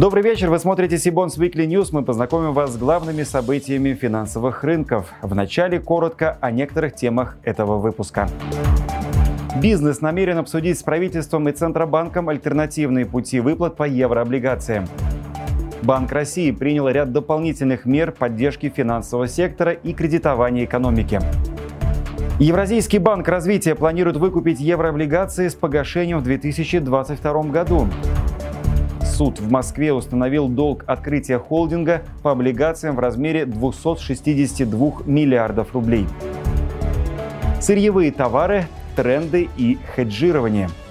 Добрый вечер, вы смотрите Сибонс Weekly News. Мы познакомим вас с главными событиями финансовых рынков. Вначале коротко о некоторых темах этого выпуска. Бизнес намерен обсудить с правительством и Центробанком альтернативные пути выплат по еврооблигациям. Банк России принял ряд дополнительных мер поддержки финансового сектора и кредитования экономики. Евразийский банк развития планирует выкупить еврооблигации с погашением в 2022 году суд в Москве установил долг открытия холдинга по облигациям в размере 262 миллиардов рублей. Сырьевые товары, тренды и хеджирование –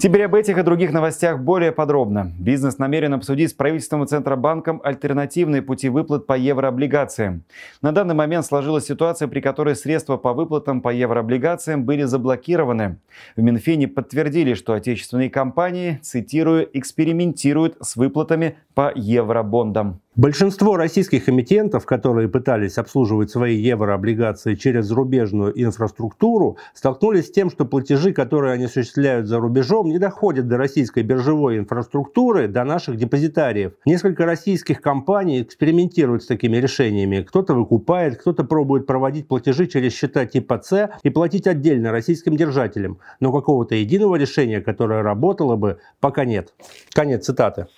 Теперь об этих и других новостях более подробно. Бизнес намерен обсудить с правительством и Центробанком альтернативные пути выплат по еврооблигациям. На данный момент сложилась ситуация, при которой средства по выплатам по еврооблигациям были заблокированы. В Минфине подтвердили, что отечественные компании, цитирую, экспериментируют с выплатами по евробондам. Большинство российских эмитентов, которые пытались обслуживать свои еврооблигации через зарубежную инфраструктуру, столкнулись с тем, что платежи, которые они осуществляют за рубежом, не доходят до российской биржевой инфраструктуры, до наших депозитариев. Несколько российских компаний экспериментируют с такими решениями. Кто-то выкупает, кто-то пробует проводить платежи через счета типа С и платить отдельно российским держателям. Но какого-то единого решения, которое работало бы, пока нет. Конец цитаты.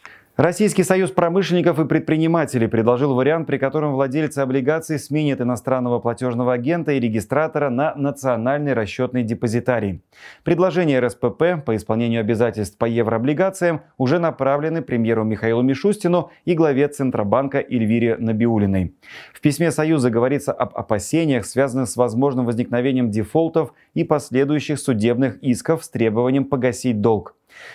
Российский союз промышленников и предпринимателей предложил вариант, при котором владельцы облигаций сменят иностранного платежного агента и регистратора на национальный расчетный депозитарий. Предложения РСПП по исполнению обязательств по еврооблигациям уже направлены премьеру Михаилу Мишустину и главе Центробанка Эльвире Набиулиной. В письме Союза говорится об опасениях, связанных с возможным возникновением дефолтов и последующих судебных исков с требованием погасить долг.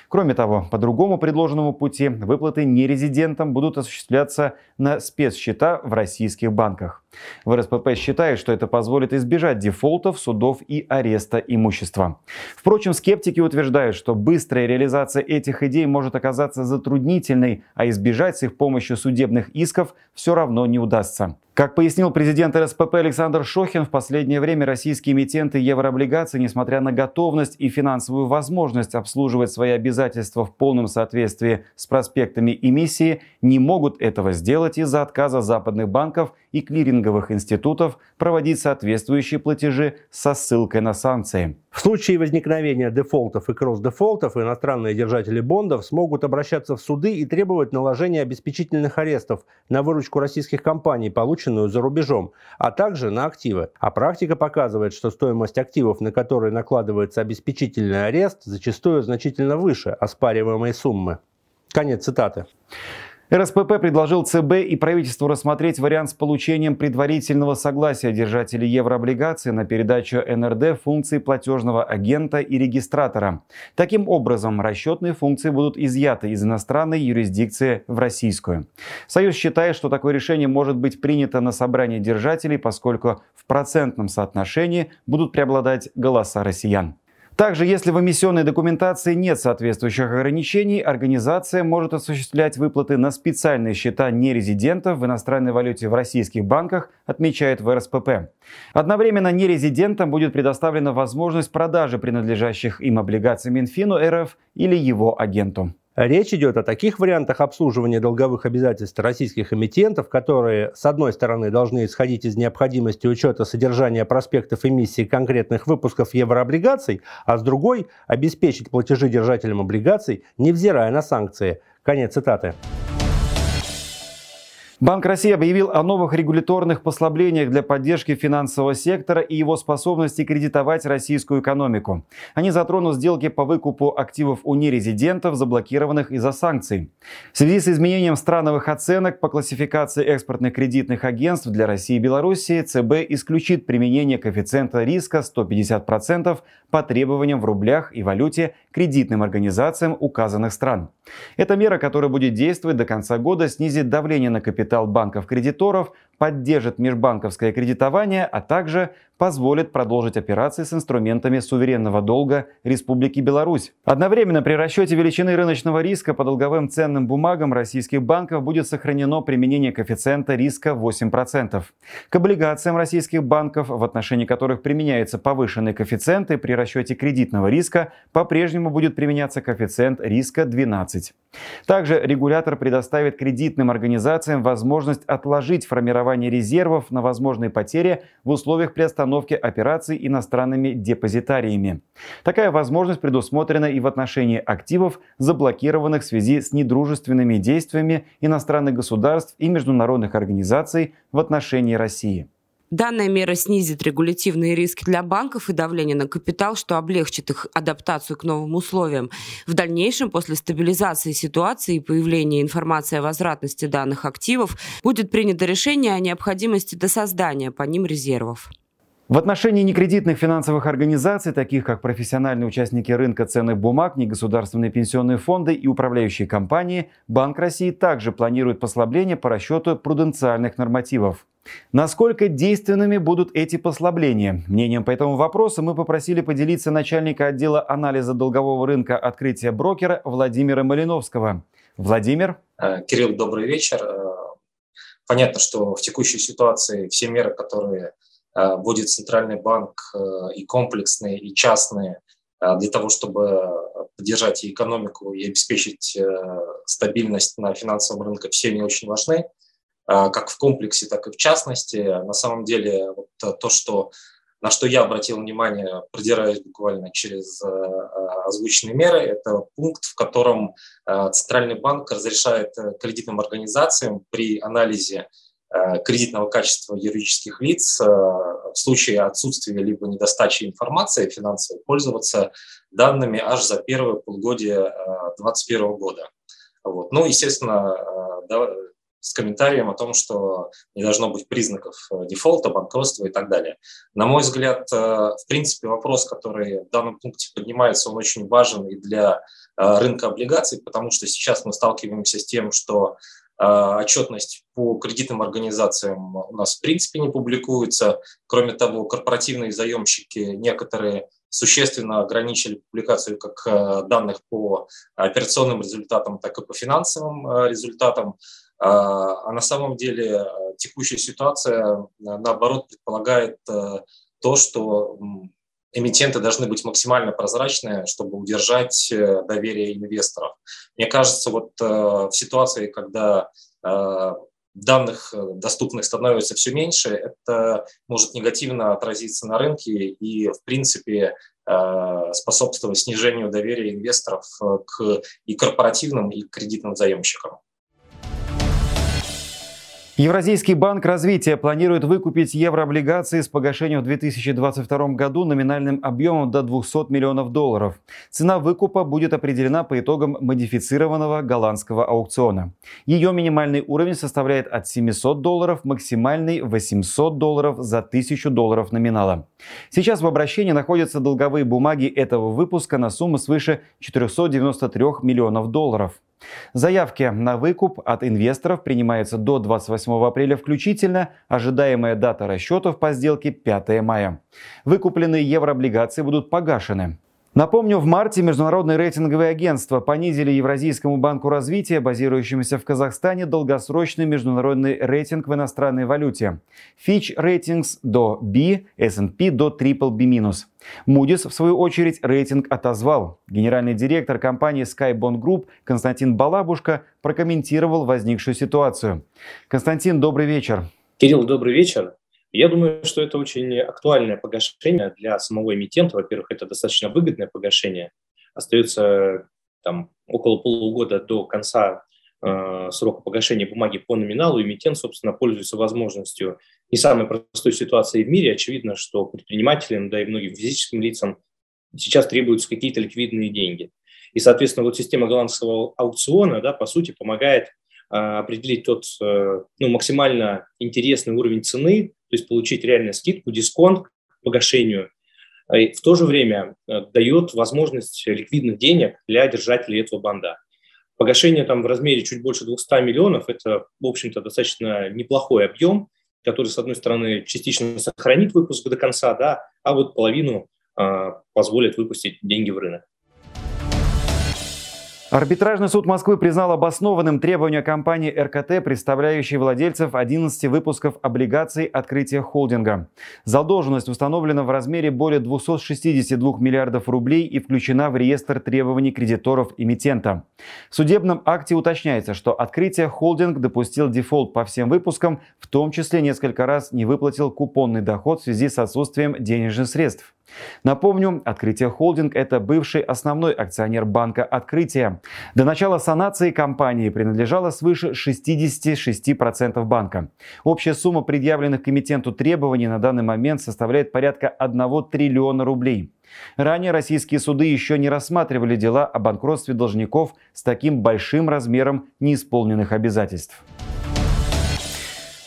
Кроме того, по другому предложенному пути выплаты нерезидентам будут осуществляться на спецсчета в российских банках. В РСПП считают, что это позволит избежать дефолтов, судов и ареста имущества. Впрочем, скептики утверждают, что быстрая реализация этих идей может оказаться затруднительной, а избежать с их помощью судебных исков все равно не удастся. Как пояснил президент РСПП Александр Шохин, в последнее время российские эмитенты еврооблигаций, несмотря на готовность и финансовую возможность обслуживать свои обязательства в полном соответствии с проспектами эмиссии, не могут этого сделать из-за отказа западных банков и клиринговых институтов проводить соответствующие платежи со ссылкой на санкции. В случае возникновения дефолтов и кросс-дефолтов иностранные держатели бондов смогут обращаться в суды и требовать наложения обеспечительных арестов на выручку российских компаний, полученную за рубежом, а также на активы. А практика показывает, что стоимость активов, на которые накладывается обеспечительный арест, зачастую значительно выше оспариваемой суммы. Конец цитаты. РСПП предложил ЦБ и правительству рассмотреть вариант с получением предварительного согласия держателей еврооблигаций на передачу НРД функций платежного агента и регистратора. Таким образом, расчетные функции будут изъяты из иностранной юрисдикции в российскую. Союз считает, что такое решение может быть принято на собрании держателей, поскольку в процентном соотношении будут преобладать голоса россиян. Также, если в эмиссионной документации нет соответствующих ограничений, организация может осуществлять выплаты на специальные счета нерезидентов в иностранной валюте в российских банках, отмечает в РСПП. Одновременно нерезидентам будет предоставлена возможность продажи принадлежащих им облигаций Минфину РФ или его агенту. Речь идет о таких вариантах обслуживания долговых обязательств российских эмитентов, которые, с одной стороны, должны исходить из необходимости учета содержания проспектов эмиссии конкретных выпусков еврооблигаций, а с другой – обеспечить платежи держателям облигаций, невзирая на санкции. Конец цитаты. Банк России объявил о новых регуляторных послаблениях для поддержки финансового сектора и его способности кредитовать российскую экономику. Они затронут сделки по выкупу активов у нерезидентов, заблокированных из-за санкций. В связи с изменением страновых оценок по классификации экспортных кредитных агентств для России и Белоруссии ЦБ исключит применение коэффициента риска 150% по требованиям в рублях и валюте кредитным организациям указанных стран. Эта мера, которая будет действовать до конца года, снизит давление на капитал банков-кредиторов, поддержит межбанковское кредитование, а также позволит продолжить операции с инструментами суверенного долга Республики Беларусь. Одновременно при расчете величины рыночного риска по долговым ценным бумагам российских банков будет сохранено применение коэффициента риска 8%. К облигациям российских банков, в отношении которых применяются повышенные коэффициенты при расчете кредитного риска, по-прежнему будет применяться коэффициент риска 12. Также регулятор предоставит кредитным организациям возможность отложить формирование резервов на возможные потери в условиях приостановки остановки операций иностранными депозитариями. Такая возможность предусмотрена и в отношении активов, заблокированных в связи с недружественными действиями иностранных государств и международных организаций в отношении России. Данная мера снизит регулятивные риски для банков и давление на капитал, что облегчит их адаптацию к новым условиям. В дальнейшем, после стабилизации ситуации и появления информации о возвратности данных активов, будет принято решение о необходимости досоздания по ним резервов. В отношении некредитных финансовых организаций, таких как профессиональные участники рынка ценных бумаг, негосударственные пенсионные фонды и управляющие компании, Банк России также планирует послабления по расчету пруденциальных нормативов. Насколько действенными будут эти послабления? Мнением по этому вопросу мы попросили поделиться начальника отдела анализа долгового рынка открытия брокера Владимира Малиновского. Владимир? Э, Кирилл, добрый вечер. Э, понятно, что в текущей ситуации все меры, которые Э, будет центральный банк э, и комплексные, и частные э, для того, чтобы поддержать и экономику и обеспечить стабильность на финансовом рынке, все они очень важны, как в комплексе, так и в частности. На самом деле вот то, что, на что я обратил внимание, продираясь буквально через озвученные меры, это пункт, в котором Центральный банк разрешает кредитным организациям при анализе Э, кредитного качества юридических лиц э, в случае отсутствия либо недостачи информации финансовой пользоваться данными аж за первое полугодие 2021 года. Вот. Ну, естественно, э, с комментарием о том, что не должно быть признаков дефолта, банкротства и так далее. На мой взгляд, в принципе, вопрос, который в данном пункте поднимается, он очень важен и для рынка облигаций, потому что сейчас мы сталкиваемся с тем, что отчетность по кредитным организациям у нас в принципе не публикуется. Кроме того, корпоративные заемщики некоторые существенно ограничили публикацию как данных по операционным результатам, так и по финансовым результатам. А на самом деле текущая ситуация, наоборот, предполагает то, что эмитенты должны быть максимально прозрачные, чтобы удержать э, доверие инвесторов. Мне кажется, вот э, в ситуации, когда э, данных доступных становится все меньше, это может негативно отразиться на рынке и, в принципе, способствовать снижению доверия инвесторов к и корпоративным, и кредитным заемщикам. Евразийский банк развития планирует выкупить еврооблигации с погашением в 2022 году номинальным объемом до 200 миллионов долларов. Цена выкупа будет определена по итогам модифицированного голландского аукциона. Ее минимальный уровень составляет от 700 долларов, максимальный 800 долларов за 1000 долларов номинала. Сейчас в обращении находятся долговые бумаги этого выпуска на сумму свыше 493 миллионов долларов. Заявки на выкуп от инвесторов принимаются до 28 апреля включительно. Ожидаемая дата расчетов по сделке 5 мая. Выкупленные еврооблигации будут погашены. Напомню, в марте международные рейтинговые агентства понизили Евразийскому банку развития, базирующемуся в Казахстане, долгосрочный международный рейтинг в иностранной валюте. Fitch Ratings до B, S&P до BBB-. Moody's, в свою очередь, рейтинг отозвал. Генеральный директор компании Skybond Group Константин Балабушка прокомментировал возникшую ситуацию. Константин, добрый вечер. Кирилл, добрый вечер. Я думаю, что это очень актуальное погашение для самого эмитента. Во-первых, это достаточно выгодное погашение. Остается там около полугода до конца э, срока погашения бумаги по номиналу. Эмитент, собственно, пользуется возможностью не самой простой ситуации в мире. Очевидно, что предпринимателям, да и многим физическим лицам сейчас требуются какие-то ликвидные деньги. И, соответственно, вот система голландского аукциона, да, по сути, помогает определить тот э, ну, максимально интересный уровень цены, то есть получить реально скидку, дисконт к погашению, и в то же время э, дает возможность ликвидных денег для держателей этого банда. Погашение там в размере чуть больше 200 миллионов – это, в общем-то, достаточно неплохой объем. который, с одной стороны, частично сохранит выпуск до конца, да, а вот половину позволит выпустить деньги в рынок. Арбитражный суд Москвы признал обоснованным требования компании РКТ, представляющей владельцев 11 выпусков облигаций открытия холдинга. Задолженность установлена в размере более 262 миллиардов рублей и включена в реестр требований кредиторов эмитента. В судебном акте уточняется, что открытие холдинг допустил дефолт по всем выпускам, в том числе несколько раз не выплатил купонный доход в связи с отсутствием денежных средств. Напомню, Открытие Холдинг – это бывший основной акционер банка Открытие. До начала санации компании принадлежало свыше 66% банка. Общая сумма предъявленных к эмитенту требований на данный момент составляет порядка 1 триллиона рублей. Ранее российские суды еще не рассматривали дела о банкротстве должников с таким большим размером неисполненных обязательств.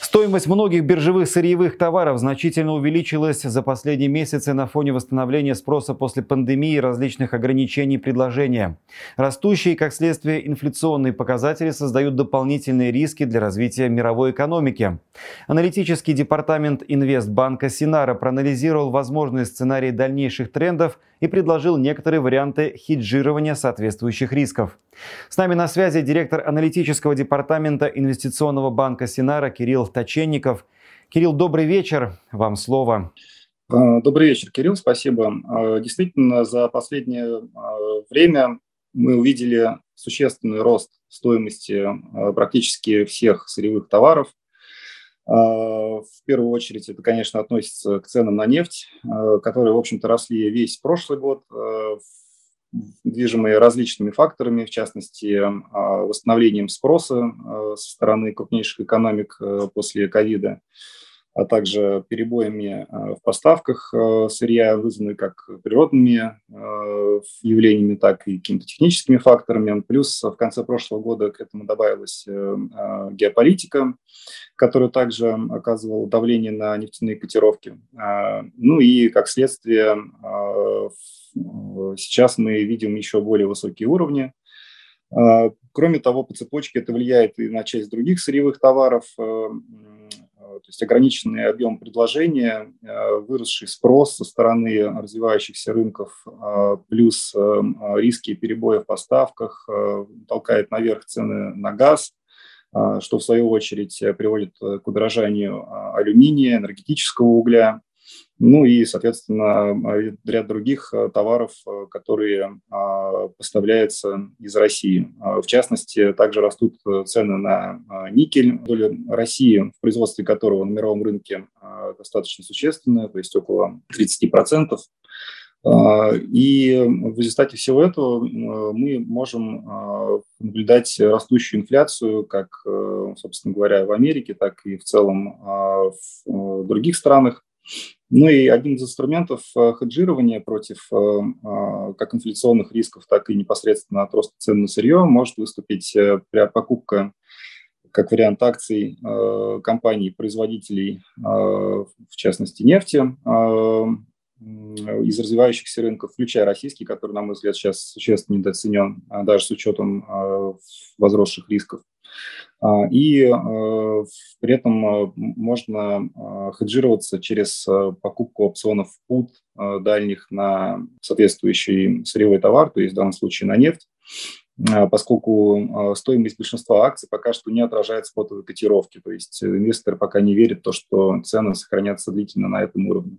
Стоимость многих биржевых сырьевых товаров значительно увеличилась за последние месяцы на фоне восстановления спроса после пандемии и различных ограничений предложения. Растущие, как следствие, инфляционные показатели создают дополнительные риски для развития мировой экономики. Аналитический департамент Инвестбанка Синара проанализировал возможные сценарии дальнейших трендов и предложил некоторые варианты хеджирования соответствующих рисков. С нами на связи директор аналитического департамента инвестиционного банка Синара Кирилл Точенников. Кирилл, добрый вечер. Вам слово. А, добрый вечер, Кирилл, спасибо. А, действительно, за последнее а, время мы увидели существенный рост стоимости практически всех сырьевых товаров. В первую очередь это, конечно, относится к ценам на нефть, которые, в общем-то, росли весь прошлый год, движимые различными факторами, в частности, восстановлением спроса со стороны крупнейших экономик после ковида а также перебоями э, в поставках э, сырья, вызванные как природными э, явлениями, так и какими-то техническими факторами. Плюс в конце прошлого года к этому добавилась геополитика, которая также оказывала давление на нефтяные котировки. Ну и, как следствие, сейчас мы видим еще более высокие уровни. Кроме того, по цепочке это влияет и на часть других сырьевых товаров, то есть ограниченный объем предложения, э, выросший спрос со стороны развивающихся рынков, э, плюс э, риски перебоя в поставках толкает наверх цены на газ, что в свою очередь приводит к удорожанию алюминия, энергетического угля. Ну и, соответственно, ряд других товаров, которые а, поставляются из России. А, в частности, также растут э, цены на а, никель. Доля России, в производстве которого на мировом рынке достаточно существенная, то есть около 30%. И в результате всего этого мы можем наблюдать растущую инфляцию, как, собственно говоря, в Америке, так и в целом в других странах. Ну и один из инструментов э, хеджирования против э, э, как инфляционных рисков, так и непосредственно от роста цен на сырье может выступить при покупке как вариант акций компаний-производителей, в частности нефти, из развивающихся рынков, включая российский, который, на мой взгляд, сейчас существенно недооценен, даже с учетом возросших рисков. А, и э, при этом э, можно э, хеджироваться через покупку опционов пут дальних на соответствующий сырьевой товар, то есть в данном случае на нефть, поскольку стоимость большинства акций пока что не отражает спотовой котировки, то есть инвесторы пока не верят в то, что цены сохранятся длительно на этом уровне.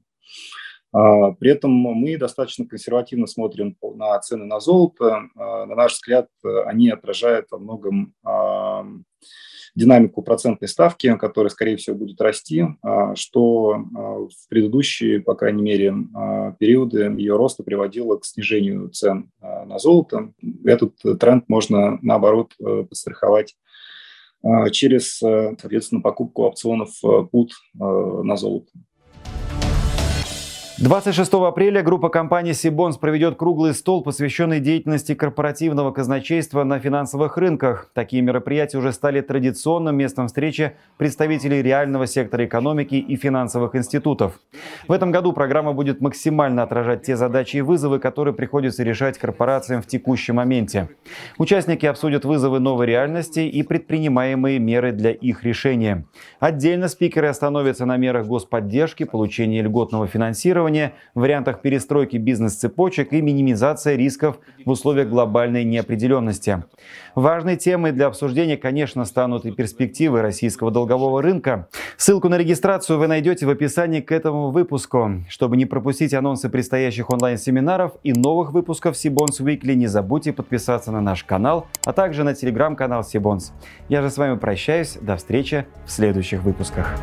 А, при этом мы достаточно консервативно смотрим на цены на золото. На наш взгляд, они отражают во многом динамику процентной ставки, которая, скорее всего, будет расти, а, что а, в предыдущие, по крайней мере, а, периоды ее роста приводило к снижению цен на золото. Этот тренд можно, наоборот, э, подстраховать через, соответственно, покупку опционов пут на золото. 26 апреля группа компаний Сибонс проведет круглый стол, посвященный деятельности корпоративного казначейства на финансовых рынках. Такие мероприятия уже стали традиционным местом встречи представителей реального сектора экономики и финансовых институтов. В этом году программа будет максимально отражать те задачи и вызовы, которые приходится решать корпорациям в текущем моменте. Участники обсудят вызовы новой реальности и предпринимаемые меры для их решения. Отдельно спикеры остановятся на мерах господдержки, получения льготного финансирования, инвестирования, вариантах перестройки бизнес-цепочек и минимизация рисков в условиях глобальной неопределенности. Важной темой для обсуждения, конечно, станут и перспективы российского долгового рынка. Ссылку на регистрацию вы найдете в описании к этому выпуску. Чтобы не пропустить анонсы предстоящих онлайн-семинаров и новых выпусков Сибонс Weekly, не забудьте подписаться на наш канал, а также на телеграм-канал Сибонс. Я же с вами прощаюсь. До встречи в следующих выпусках.